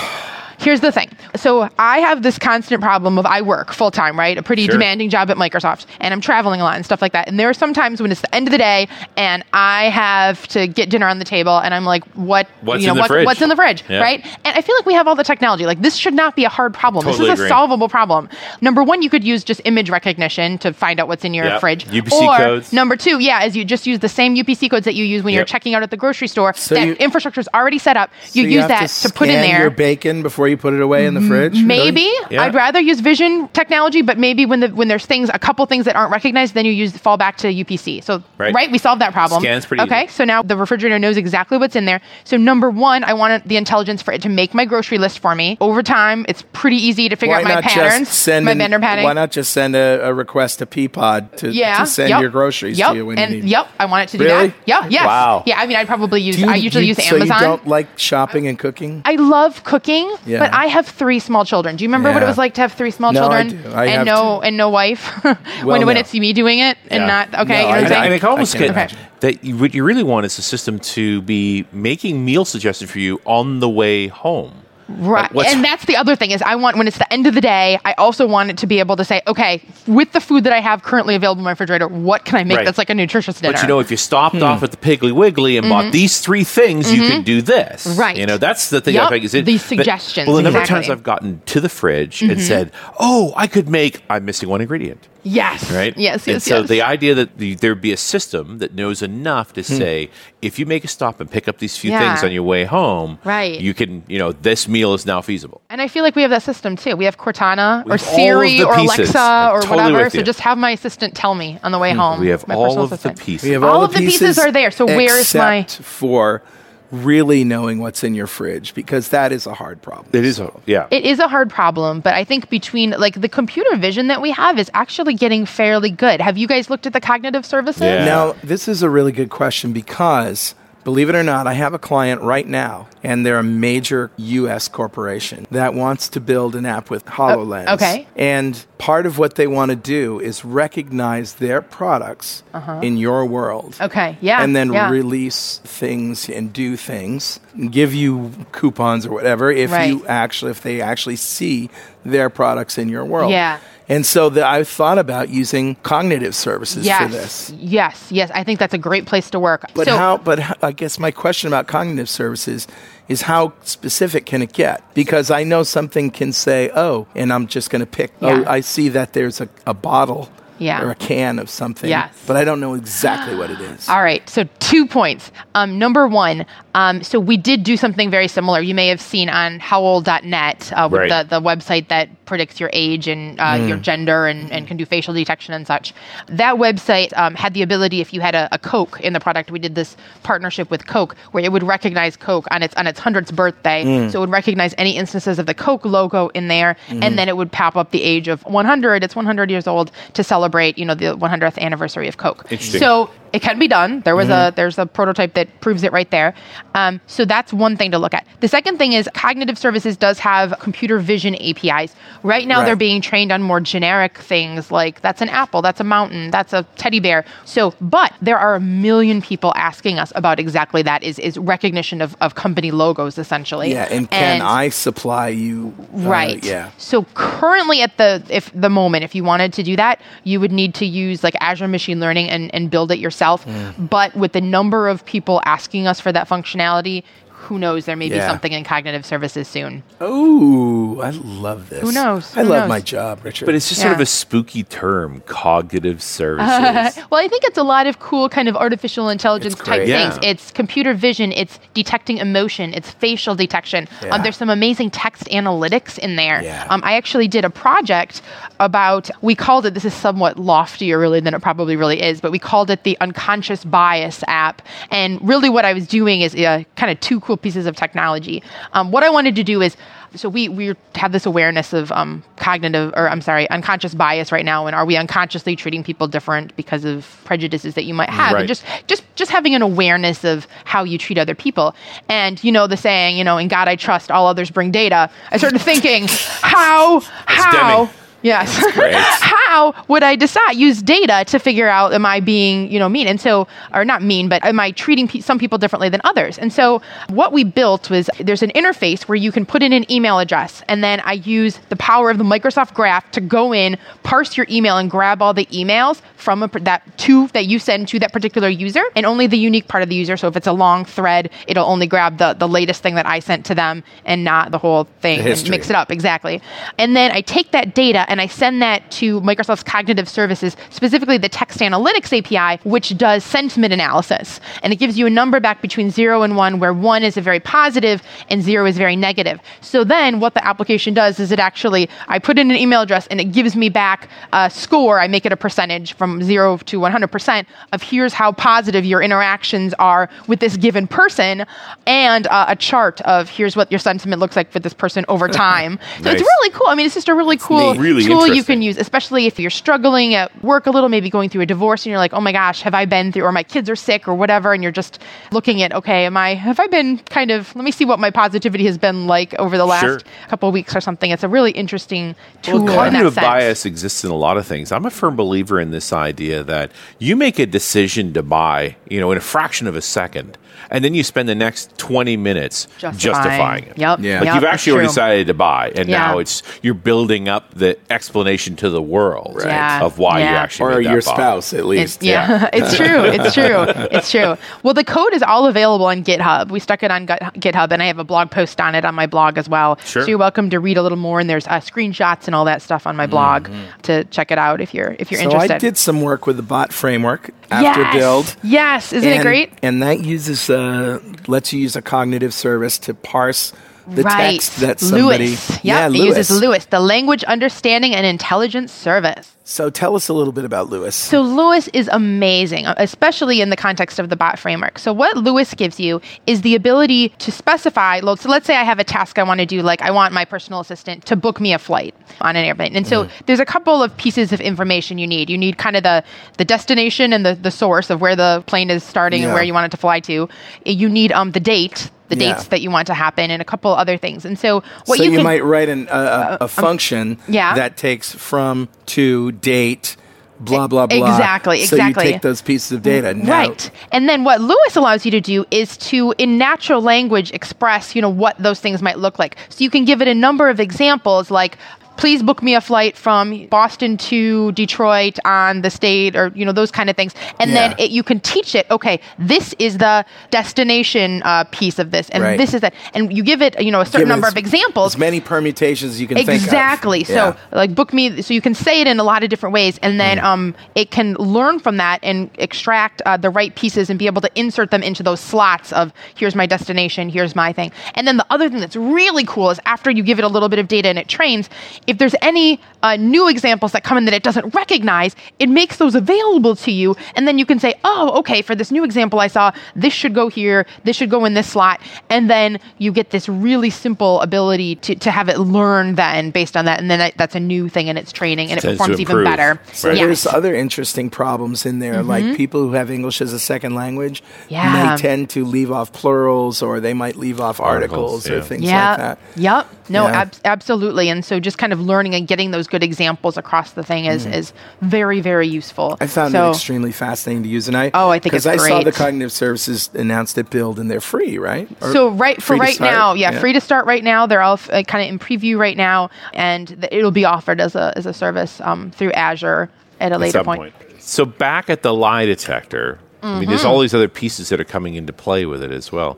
Here's the thing. So I have this constant problem of I work full time, right? A pretty Sure. demanding job at Microsoft, and I'm traveling a lot and stuff like that. And there are some times when it's the end of the day, and I have to get dinner on the table, and I'm like, what? What's you know, in the what's, fridge? what's in the fridge, Yeah. right? And I feel like we have all the technology. Like this should not be a hard problem. Totally this is a solvable problem. Number one, you could use just image recognition to find out what's in your Yep. fridge. UPC or codes. number two, yeah, is you just use the same UPC codes that you use when you're checking out at the grocery store. So that infrastructure is already set up. You So use have that to, put in there. your bacon before you put it away in the fridge. Mm-hmm. really? Maybe Yeah. I'd rather use vision technology, but maybe when the when there's things, a couple things that aren't recognized, then you use fall back to UPC. So Right. right, we solved that problem. Scan's pretty okay. easy. So now the refrigerator knows exactly what's in there. So number one, I want the intelligence for it to make my grocery list for me. Over time, it's pretty easy to figure Why out my not patterns, just send my vendor pattern. Why not just send a, a request to Peapod to, yeah, to send yep, your groceries yep, to you when and you need? yep, I want it to do Really? that. Yeah, yes. Wow. Yeah, I mean, I'd probably use. You- I usually you- use so Amazon. you don't like shopping and cooking? I love cooking, Yeah. But I have three small children. Do you remember what it Yeah. was like to have three small No, I children do. I and no two. and no wife? when Well, when no. it's me doing it and Yeah. not okay. No, you know I what I'm And, don't. I, saying? and I almost I get can't imagine. that you, what you really want is a system to be making meal suggestions for you on the way home. Right. Like, and that's the other thing is I want when it's the end of the day, I also want it to be able to say, okay, with the food that I have currently available in my refrigerator, what can I make Right. that's like a nutritious dinner? But you know, if you stopped hmm. off at the Piggly Wiggly and bought mm-hmm. these three things, you mm-hmm. could do this. Mm-hmm. Right. You know, that's the thing. Yup, I think is it, these but- suggestions, Well, the number of times I've gotten to the fridge and mm-hmm. said, "Oh, I could make." I'm missing one ingredient. Yes. Right. Yes. And Yes. so yes. the idea that the, there'd be a system that knows enough to say, if you make a stop and pick up these few Hmm. Yeah. things on your way home, Right. You can, you know, this meal is now feasible. And I feel like we have that system too. We have Cortana We or have all of Siri the or pieces. Alexa I'm or totally whatever. with So you. just have my assistant tell me on the way home. We have my all personal of the assistant. pieces. We have All all, of the pieces are there, so where's my- except for really knowing what's in your fridge because that is a hard problem. It is, a, yeah. It is a hard problem, but I think between like the computer vision that we have is actually getting fairly good. Have you guys looked at the cognitive services? Yeah. Now, this is a really good question because Believe it or not, I have a client right now, and they're a major U.S. corporation that wants to build an app with HoloLens. okay. And part of what they want to do is recognize their products in your world. Uh-huh. Okay, yeah, And then yeah. release things and do things, and give you coupons or whatever if Right. you actually if they actually see their products in your world. Yeah. And so the, I thought about using cognitive services yes, for this. yes, yes. I think that's a great place to work. But so, how? But how, I guess my question about cognitive services is how specific can it get? Because I know something can say, "Oh," and I'm just going to pick. Oh, I see that there's a, a bottle Yeah. or a can of something. Yes. But I don't know exactly what it is. All right, so two points. Um, number one, um, so we did do something very similar. You may have seen on howold.net, uh, with Right. the, the website that predicts your age and uh, Mm. your gender and, and can do facial detection and such. That website um, had the ability, if you had a, a Coke in the product, we did this partnership with Coke where it would recognize Coke on its on its hundredth birthday. Mm. So it would recognize any instances of the Coke logo in there, Mm-hmm. and then it would pop up the age of 100. It's 100 years old to celebrate, you know, the 100th anniversary of Coke. So it can be done. There was Mm-hmm. a there's a prototype that proves it right there. Um, so that's one thing to look at. The second thing is cognitive services does have computer vision APIs. Right now Right. they're being trained on more generic things like that's an apple, that's a mountain, that's a teddy bear. So, but there are a million people asking us about exactly that is is recognition of, of company logos essentially. Yeah, and can I supply you? uh, Right. yeah. So currently at the if the moment, if you wanted to do that, you would need to use like Azure Machine Learning and, and build it yourself. Mm. But with the number of people asking us for that functionality, who knows? There may be something in cognitive services soon. Oh, I love this. Who knows? I Who love knows? my job, Richard. But it's just sort of a spooky term, cognitive services. well, I think it's a lot of cool kind of artificial intelligence type great. things. It's computer vision, it's detecting emotion, it's facial detection. Yeah. Um, there's some amazing text analytics in there. Yeah. Um, I actually did a project about, we called it, this is somewhat loftier really than it probably really is, but we called it the unconscious bias app. And really what I was doing is uh, kind of two cool pieces of technology. Um, what I wanted to do is, so we we have this awareness of um, cognitive or I'm sorry unconscious bias right now and are we unconsciously treating people different because of prejudices that you might have Right. and just just just having an awareness of how you treat other people and you know the saying you know in God I trust all others bring data I started thinking how how Deming. Yes. great. How would I decide use data to figure out am I being you know mean? And so or not mean but am I treating pe- some people differently than others? And so what we built was there's an interface where you can put in an email address and then I use the power of the Microsoft Graph to go in parse your email and grab all the emails from a, that to that you send to that particular user and only the unique part of the user. So if it's a long thread it'll only grab the the latest thing that I sent to them and not the whole thing and mix it up. Exactly. And then I take that data and I send that to Microsoft's cognitive services, specifically the text analytics API, which does sentiment analysis. And it gives you a number back between zero and one, where one is a very positive and zero is very negative. So then what the application does is it actually, I put in an email address and it gives me back a score. I make it a percentage from zero to 100% of here's how positive your interactions are with this given person and uh, a chart of here's what your sentiment looks like for this person over time. So it's really cool. I mean, it's just a really cool. Really tool you can use, especially if you're struggling at work a little, maybe going through a divorce, and you're like, oh my gosh, have I been through, or my kids are sick, or whatever, and you're just looking at, okay, am I, have I been kind of, let me see what my positivity has been like over the last Sure. couple of weeks or something. It's a really interesting tool. Well, in that cognitive sense. bias exists in a lot of things. I'm a firm believer in this idea that you make a decision to buy, you know, in a fraction of a second, and then you spend the next 20 minutes Justifying. justifying, it. Yep. Yeah. Like Yep, you've actually already decided to buy, and Yeah. now it's you're building up the explanation to the world Right. Yeah. of why you actually or made that your buy. spouse, at It's, least. yeah, it's true. It's true. It's true. Well, the code is all available on GitHub. We stuck it on GitHub, and I have a blog post on it on my blog as well. Sure. So you're welcome to read a little more, and there's uh, screenshots and all that stuff on my blog to check it out if you're if you're Mm-hmm. So interested. I did some work with the bot framework after yes. build. Yes, isn't it great? And that uses uh, lets you use a cognitive service to parse the right. text that somebody. LUIS. Yep. Yeah, LUIS. uses LUIS, the Language Understanding and Intelligence Service. So tell us a little bit about LUIS. So LUIS is amazing, uh, especially in the context of the bot framework. So what LUIS gives you is the ability to specify. So let's say I have a task I want to do, like I want my personal assistant to book me a flight on an airplane. And so there's a couple of pieces of information you need. You need kind of the the destination and the the source of where the plane is starting and where you want it to fly to. You need um the date. The Yeah. dates that you want to happen, and a couple other things. And so, what so you, you, can, might write an, a, a, uh, a um, function yeah. that takes from to date blah blah blah. Exactly, exactly. So you take those pieces of data. Now, Right. And then what LUIS allows you to do is to, in natural language, express, you know, what those things might look like. So you can give it a number of examples like, please book me a flight from Boston to Detroit on the state or, you know, those kind of things. And then it, you can teach it, okay, this is the destination uh, piece of this. And Right. this is that. And you give it, you know, a certain Give number as- of examples. As many permutations as you can think of. Exactly. So like book me so you can say it in a lot of different ways and Mm. then um it can learn from that and extract uh, the right pieces and be able to insert them into those slots of here's my destination, here's my thing. And then the other thing that's really cool is after you give it a little bit of data and it trains, if there's any uh, new examples that come in that it doesn't recognize, it makes those available to you and then you can say, "Oh, okay, for this new example I saw, this should go here, this should go in this slot." And then you get this really simple ability to, to have it learn then based on that and then that, that's a new thing in its training and it Tends to performs even better. So Yes. there's other interesting problems in there, like people who have English as a second language Mm-hmm. Yeah. may tend to leave off plurals or they might leave off Articles, articles, or things yeah. like that. Yep. No, Yeah. ab- absolutely. And so just kind of learning and getting those good examples across the thing is, is very, very useful. Mm. I found so, it extremely fascinating to use, and I Oh, I think it's because I saw the cognitive services announced at Build, and they're free, right? Or So right for right now, yeah, free to start right now. They're all uh, kind of in preview right now, and th- it'll be offered as a as a service um, through Azure at a at later some point. point. So back at the lie detector, I mean, there's Mm-hmm. all these other pieces that are coming into play with it as well.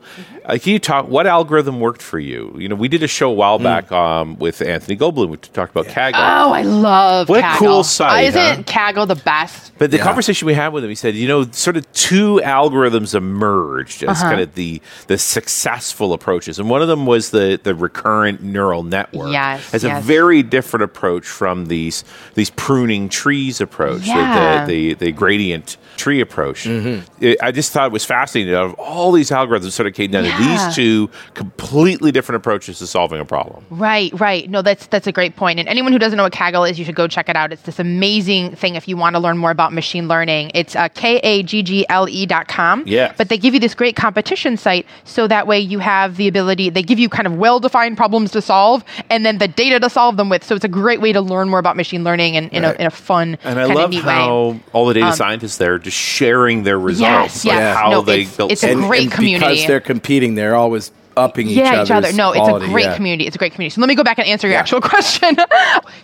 Uh, can you talk? What algorithm worked for you? You know, we did a show a while Mm. back um, with Anthony Goldbloom. We talked about Kaggle. Oh, I love What a cool site, Isn't huh? Kaggle the best? But the Yeah. conversation we had with him, he said, you know, sort of two algorithms emerged as Uh-huh. kind of the the successful approaches, and one of them was the the recurrent neural network. Yes, as a very different approach from these these pruning trees approach, the- Yeah. the, the the gradient tree approach. Mm-hmm. It- I just thought it was fascinating. Out of all these algorithms, sort of came down to Yeah. These two completely different approaches to solving a problem. Right, right. No, that's that's a great point. And anyone who doesn't know what Kaggle is, you should go check it out. It's this amazing thing if you want to learn more about machine learning. It's uh, K A G G L E dot com. Yes. But they give you this great competition site so that way you have the ability, they give you kind of well defined problems to solve and then the data to solve them with. So it's a great way to learn more about machine learning and in, Right. a, in a fun, And I love of neat how way. all the data scientists there are just sharing their results, Yes, like yes. how No, they it's- built it's a something. great and community. because they're competing. They're always upping yeah, other's each other. No, it's a great yeah. community. It's a great community. So let me go back and answer your Yeah. actual question.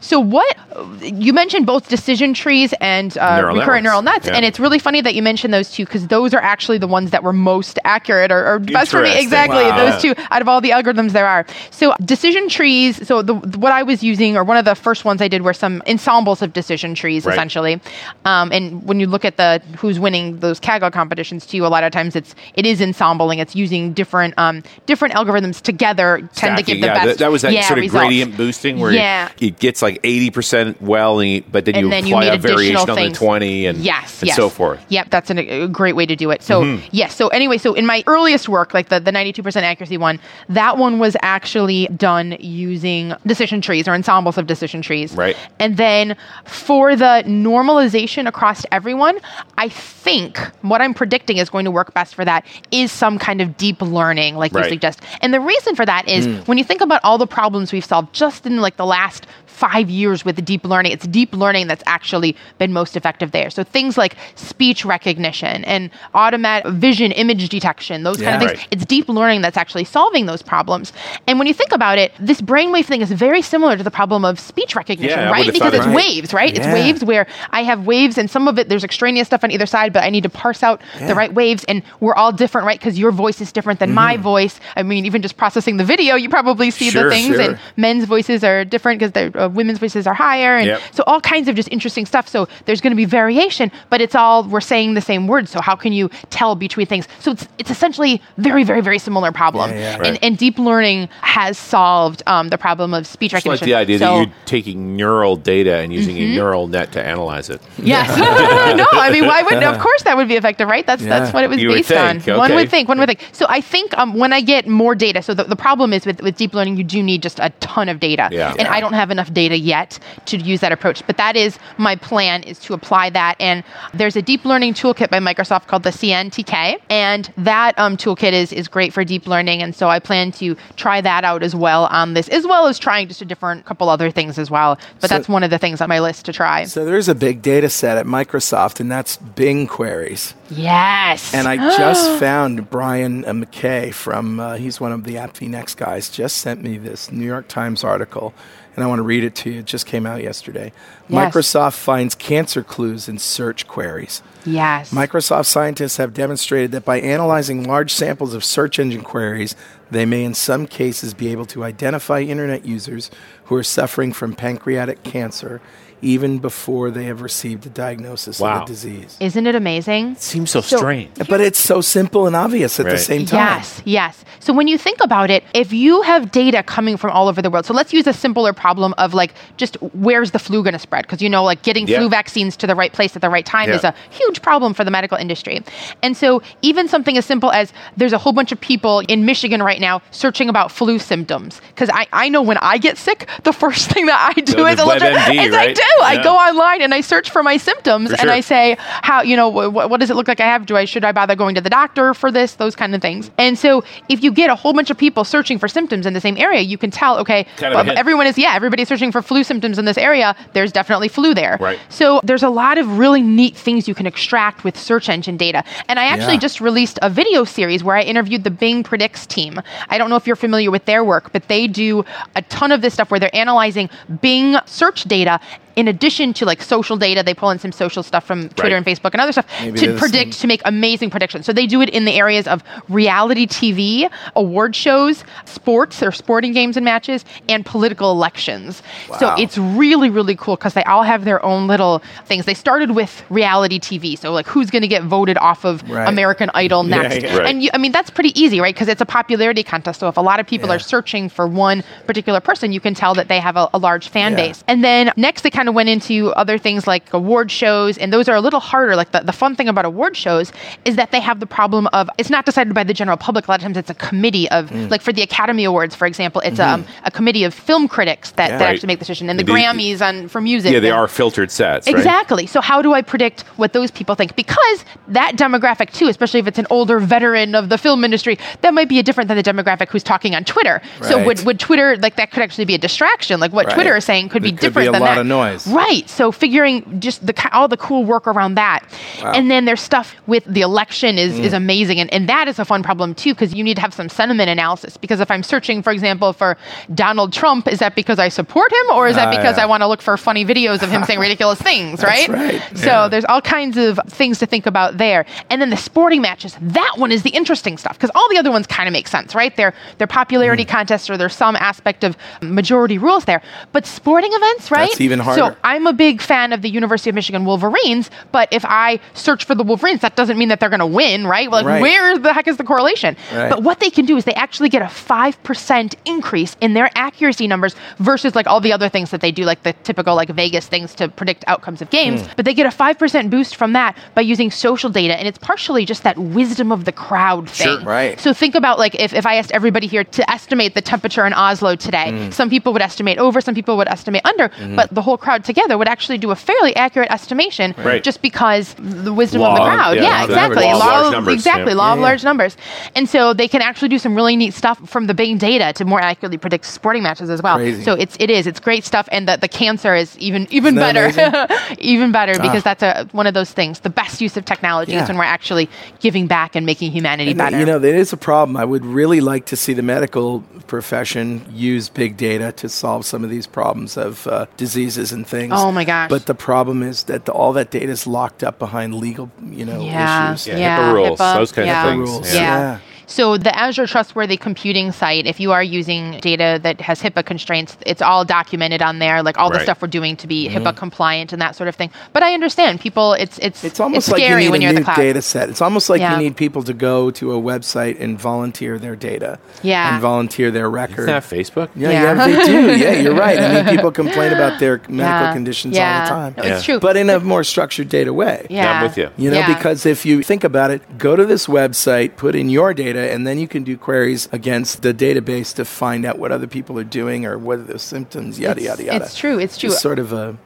so what you mentioned both decision trees and uh, Neural recurrent neural nets, and it's really funny that you mentioned those two because those are actually the ones that were most accurate or, or best for me. Exactly, Wow. those two out of all the algorithms there are. So decision trees. So the, what I was using, or one of the first ones I did, were some ensembles of decision trees, Right. essentially. Um, and when you look at the who's winning those Kaggle competitions too, a lot of times it's it is ensembling. It's using different um, different algorithms together tend to give the yeah, best. that, that was that yeah, sort of results. gradient boosting where Yeah. it gets like 80% well, and you- but then And you then you apply need a variation additional on the 20 and, yes, and yes. so forth. Mm-hmm. Yep, that's an, a great way to do it. So yes, so anyway, so in my earliest work, like the the ninety two percent accuracy one, that one was actually done using decision trees or ensembles of decision trees. Right. And then for the normalization across everyone, I think what I'm predicting is going to work best for that is some kind of deep learning, like Right. you suggest. And the reason for that is Hmm. when you think about all the problems we've solved just in like the last five years with deep learning, it's deep learning that's actually been most effective there. So things like speech recognition and automatic vision image detection, those kind of things. Right. It's deep learning that's actually solving those problems. And when you think about it, this brainwave thing is very similar to the problem of speech recognition, Yeah, right? Because it's Right. waves, right? It's waves where I have waves and some of it there's extraneous stuff on either side, but I need to parse out Yeah. the right waves and we're all different, right? Because your voice is different than my voice. I mean, even just processing the video, you probably see Sure, the things sure. and men's voices are different because they're uh, women's voices are higher, and Yep. so all kinds of just interesting stuff. So there's going to be variation, but it's all we're saying the same words. So how can you tell between things? So it's it's essentially very very very similar problem, Yeah, yeah. and, Right. and deep learning has solved um, the problem of speech recognition. It's like the idea So- Mm-hmm. that you're taking neural data and using a neural net to analyze it. Yes. no, I mean, why would? Of course, that would be effective, right? That's Yeah. that's what it was You based on. One would think. One would think. So I think um, when I get more data, so the, the problem is with, with deep learning, you do need just a ton of data, Yeah. and. I don't have enough data yet to use that approach. But that is my plan: is to apply that. And there's a deep learning toolkit by Microsoft called the CNTK, and that um, toolkit is is great for deep learning. And so I plan to try that out as well on this, as well as trying just a different couple other things as well. But So- that's one of the things on my list to try. So there's a big data set at Microsoft, and that's Bing queries. Yes. And I just found Brian uh, McKay from, uh, he's one of the AppVNext guys, just sent me this New York Times article, and I want to read it to you. It just came out yesterday. Yes. Microsoft finds cancer clues in search queries. Yes. Microsoft scientists have demonstrated that by analyzing large samples of search engine queries, they may in some cases be able to identify internet users who are suffering from pancreatic cancer even before they have received a diagnosis Wow. of the disease. Isn't it amazing? It Seems so, So- strange. But it's so simple and obvious at the same time. Yes, yes. So when you think about it, if you have data coming from all over the world, so let's use a simpler problem of like just where's the flu going to spread? Because you know, like getting Yeah. flu vaccines to the right place at the right time Yeah. is a huge problem for the medical industry. And so even something as simple as there's a whole bunch of people in Michigan right now searching about flu symptoms. Because I, I know when I get sick, the first thing that I do Go to is, a legit- WebMD, is I right? Do. I go online and I search for my symptoms For and sure. I say how you know wh- wh- what does it look like I have? Do I should I bother going to the doctor for this? Those kind of things. And so if you get a whole bunch of people searching for symptoms in the same area, you can tell okay, Kind of everyone is yeah, everybody's searching for flu symptoms in this area. There's definitely flu there. Right. So there's a lot of really neat things you can extract with search engine data. And I actually Yeah. just released a video series where I interviewed the Bing Predicts team. I don't know if you're familiar with their work, but they do a ton of this stuff where they're analyzing Bing search data in addition to like social data. They pull in some social stuff from Twitter Right. and Facebook and other stuff Maybe to predict to make amazing predictions. So they do it in the areas of reality TV, award shows, sports or sporting games and matches, and political elections. So it's really, really cool because they all have their own little things. They started with reality TV. So like who's going to get voted off of Right. American Idol Yeah, next? yeah. Right. And you, I mean, that's pretty easy, right? Because it's a popularity contest. So if a lot of people Yeah. are searching for one particular person, you can tell that they have a, a large fan Yeah. base. And then next, they kind of went into other things like award shows, and those are a little harder. Like the, the fun thing about award shows is that they have the problem of it's not decided by the general public. A lot of times, it's a committee of Mm. like for the Academy Awards, for example, it's um, a committee of film critics that, Yeah. that Right. actually make the decision, and the They- Grammys on for music. Yeah, they and- are filtered sets, right? Exactly. So how do I predict what those people think? Because that demographic too, especially if it's an older veteran of the film industry, that might be a different than the demographic who's talking on Twitter. So would, would Twitter like that could actually be a distraction? Like what Right. Twitter is saying could There be could be different a than that. Noise. Right. So figuring just the all the cool work around that, Wow. and then there's stuff with the election is Mm. is amazing, and and that is a fun problem too because you need to have some sentiment analysis. Because if I'm searching, for example, for Donald Trump, is that because I support him, or is that Ah, because yeah. I want to look for funny videos of him saying ridiculous things? That's right. right. So Yeah. there's all kinds of things to think about there. And then the sporting matches, that one is the interesting stuff because all the other ones kind of make sense, right? They're they're popularity Mm. contests or there's some aspect of majority rules there. But sporting events, right? That's even So I'm a big fan of the University of Michigan Wolverines, but if I search for the Wolverines, that doesn't mean that they're going to win, right? Like Right. where the heck is the correlation? Right. But what they can do is they actually get a 5% increase in their accuracy numbers versus like all the other things that they do, like the typical like Vegas things to predict outcomes of games. Hmm. But they get a 5% boost from that by using social data. And it's partially just that wisdom of the crowd thing. Sure. Right. So think about like if, if I asked everybody here to estimate the temperature in Oslo today, Hmm. some people would estimate over, some people would estimate under, Mm-hmm. but the whole crowd together would actually do a fairly accurate estimation Right. just because the wisdom Law, of the crowd. yeah, Yeah, exactly. law of Law large of- numbers, Exactly. yeah. Law of Yeah. large numbers. And so they can actually do some really neat stuff from the big data to more accurately predict sporting matches as well. Crazy. So it's it is it's great stuff, and the, the cancer is even even Isn't better, even better because Ah. that's a one of those things. The best use of technology Yeah. is when we're actually giving back and making humanity And, better. You know, that is a problem. I would really like to see the medical profession use big data to solve some of these problems of uh, diseases and things. Oh, my gosh. But the problem is that the, all that data is locked up behind legal, you know, Yeah. issues. Yeah, Yeah, HIPAA rules, HIPAA, those kind yeah. of things. Rules. Yeah. Yeah. So the Azure Trustworthy Computing site, if you are using data that has HIPAA constraints, it's all documented on there, like all the stuff we're doing to be mm-hmm. HIPAA compliant and that sort of thing. But I understand people. It's it's It's almost like scary you need when a you're in new the cloud. data set. It's almost like Yeah. you need people to go to a website and volunteer their data. Yeah. And volunteer their record. Isn't that Facebook? yeah, Yeah. yeah, they do. Yeah, you're right. I mean, people complain about their medical Yeah. conditions Yeah. all the time. No, Yeah. It's true. But in a more structured data way. yeah. I'm with you. You know, Yeah. because if you think about it, go to this website, put in your data, and then you can do queries against the database to find out what other people are doing or what are the symptoms, yada, It's- yada, yada. it's true, it's true. Just sort of a.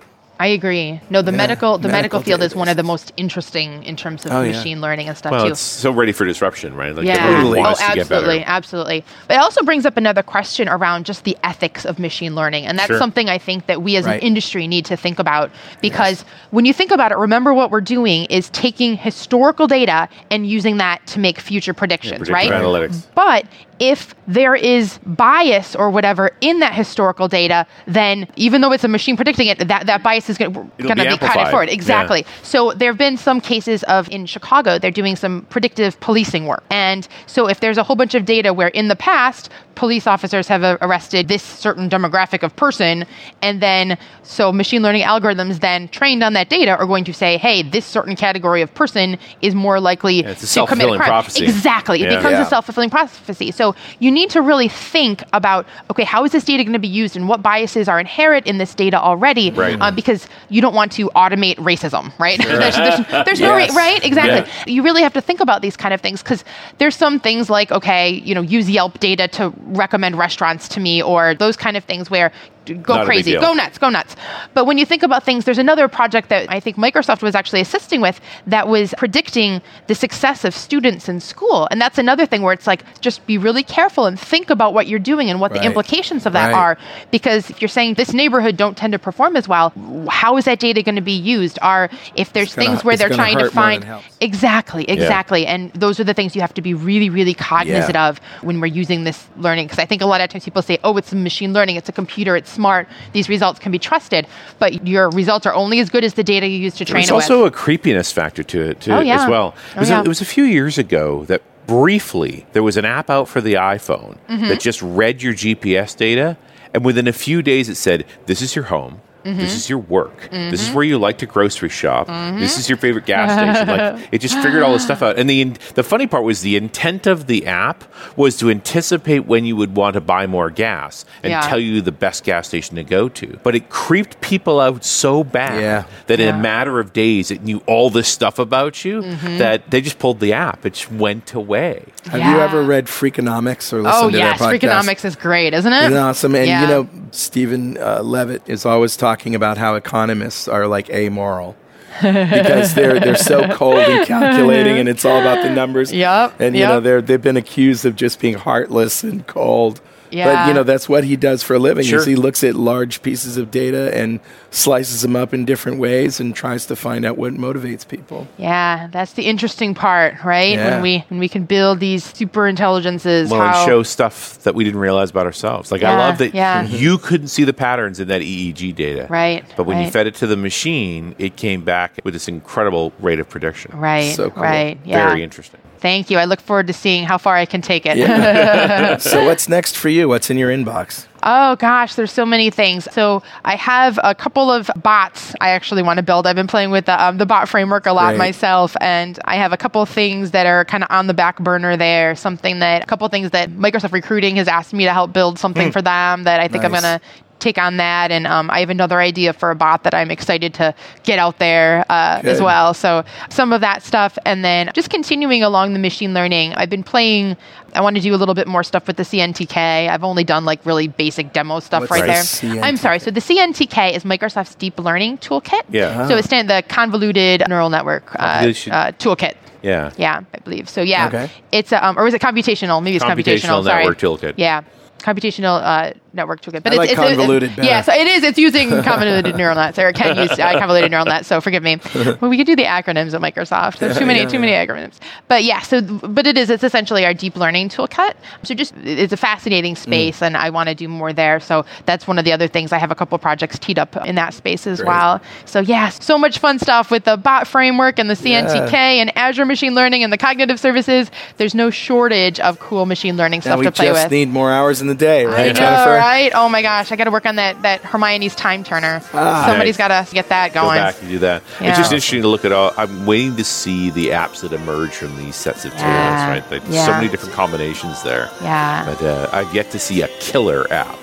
I agree. No, the Yeah, medical the medical, medical field is one of the most interesting in terms of Oh, yeah. machine learning and stuff Well, too. it's so ready for disruption, right? Like yeah. everyone Totally. Oh, wants to oh, get absolutely, absolutely. But it also brings up another question around just the ethics of machine learning, and that's Sure. something I think that we as Right. an industry need to think about because when you think about it, remember what we're doing is taking historical data and using that to make future predictions, predictive right? analytics. But if there is bias or whatever in that historical data, then even though it's a machine predicting it, that, that bias is going to be be forward. Yeah. Exactly. So there have been some cases of in Chicago, they're doing some predictive policing work. And so if there's a whole bunch of data where in the past, police officers have uh, arrested this certain demographic of person, and then so machine learning algorithms then trained on that data are going to say, hey, this certain category of person is more likely a to commit a crime. prophecy. Exactly. It becomes Yeah. a self-fulfilling prophecy. So you need to really think about, okay, how is this data going to be used and what biases are inherent in this data already? Right. Uh, because you don't want to automate racism, right? there's there's, there's no, ra- right? Exactly. Yeah. You really have to think about these kind of things because there's some things like, okay, you know, use Yelp data to recommend restaurants to me or those kind of things where go Not crazy, go nuts, go nuts. But when you think about things, there's another project that I think Microsoft was actually assisting with that was predicting the success of students in school. And that's another thing where it's like, just be really careful and think about what you're doing and what the implications of that Right. are. Because if you're saying this neighborhood don't tend to perform as well, how is that data going to be used? Are if there's gonna- things where they're trying to find exactly, exactly, and those are the things you have to be really, really cognizant Yeah. of when we're using this learning. Because I think a lot of times people say, "Oh, it's machine learning, it's a computer, it's smart, these results can be trusted," but your results are only as good as the data you use to train There's it also with. a creepiness factor to it too, Oh, yeah. as well. It Oh, was, yeah. a, it was a few years ago that briefly there was an app out for the iPhone Mm-hmm. that just read your GPS data, and within a few days it said, "This is your home." Mm-hmm. This is your work. This is where you like to grocery shop. This is your favorite gas station. Like it just figured all this stuff out. And the the funny part was the intent of the app was to anticipate when you would want to buy more gas and Yeah. tell you the best gas station to go to. But it creeped people out so bad Yeah. that in a matter of days it knew all this stuff about you Mm-hmm. that they just pulled the app. It just went away. Have you ever read Freakonomics or listened Oh to yes, their podcast? Freakonomics is great, isn't it? It's awesome. And, Yeah. you know, Steven uh, Levitt is always talking about how economists are like amoral. because they're they're so cold and calculating, and it's all about the numbers. Yep, and you yep. know they're they've been accused of just being heartless and cold. But you know that's what he does for a living. Sure. Is he looks at large pieces of data and slices them up in different ways and tries to find out what motivates people. Yeah, that's the interesting part, right? Yeah. When we when we can build these super intelligences. Well, how, and show stuff that we didn't realize about ourselves. Like I love that yeah. Mm-hmm. you couldn't see the patterns in that EEG data. Right, But when you fed it to the machine, it came back with this incredible rate of prediction. Right, So cool. right. Yeah. Very interesting. Thank you. I look forward to seeing how far I can take it. Yeah. so what's next for you? What's in your inbox? Oh gosh, there's so many things. So I have a couple of bots I actually want to build. I've been playing with the, um, the bot framework a lot Great. myself, and I have a couple of things that are kind of on the back burner there. Something that a couple of things that Microsoft Recruiting has asked me to help build something for them that I think I'm gonna take on that. And um, I have another idea for a bot that I'm excited to get out there uh, as well. So some of that stuff, and then just continuing along the machine learning. I've been playing. I want to do a little bit more stuff with the CNTK. I've only done like really basic demo stuff What's right the there. CNTK? I'm sorry. So the CNTK is Microsoft's deep learning toolkit. Yeah. So it's stand the convoluted neural network uh, uh, toolkit. Yeah. Yeah, I believe. So yeah, Okay. it's a, um, or was it computational? Maybe it's computational. Computational sorry. network toolkit. Yeah, computational uh, network toolkit. But I like convoluted better. Yeah, so it is. It's using convoluted neural nets, or it can use uh, convoluted neural nets. So forgive me. Well, we could do the acronyms at Microsoft. There's too many, Yeah, too many acronyms. But yeah, so but it is. It's essentially our deep learning toolkit. So just it's a fascinating Mm. space, and I want to do more there. So that's one of the other things. I have a couple projects teed up in that space as Great. well. So yeah, so much fun stuff with the bot framework and the CNTK and Azure machine learning and the cognitive services. There's no shortage of cool machine learning Now stuff we to play just with. need more hours in the day, right, I know, Jennifer? Right? Oh my gosh, I got to work on that that Hermione's time turner. Ah. Somebody's Nice. got to get that going. Go going. back and do that. Yeah. It's just interesting to look at all. I'm waiting to see the apps that emerge from these sets of tools, Yeah. right? Like, Yeah. So many different combinations there. Yeah. But uh, I've yet to see a killer app.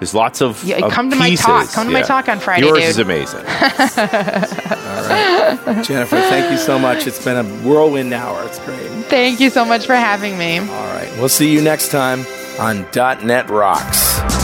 There's lots of, Yeah, of come to my talk. Come to my talk on Friday, Yours dude. is amazing. All right, Jennifer, thank you so much. It's been a whirlwind hour. It's great. Thank you so much for having me. All right. We'll see you next time on .NET Rocks.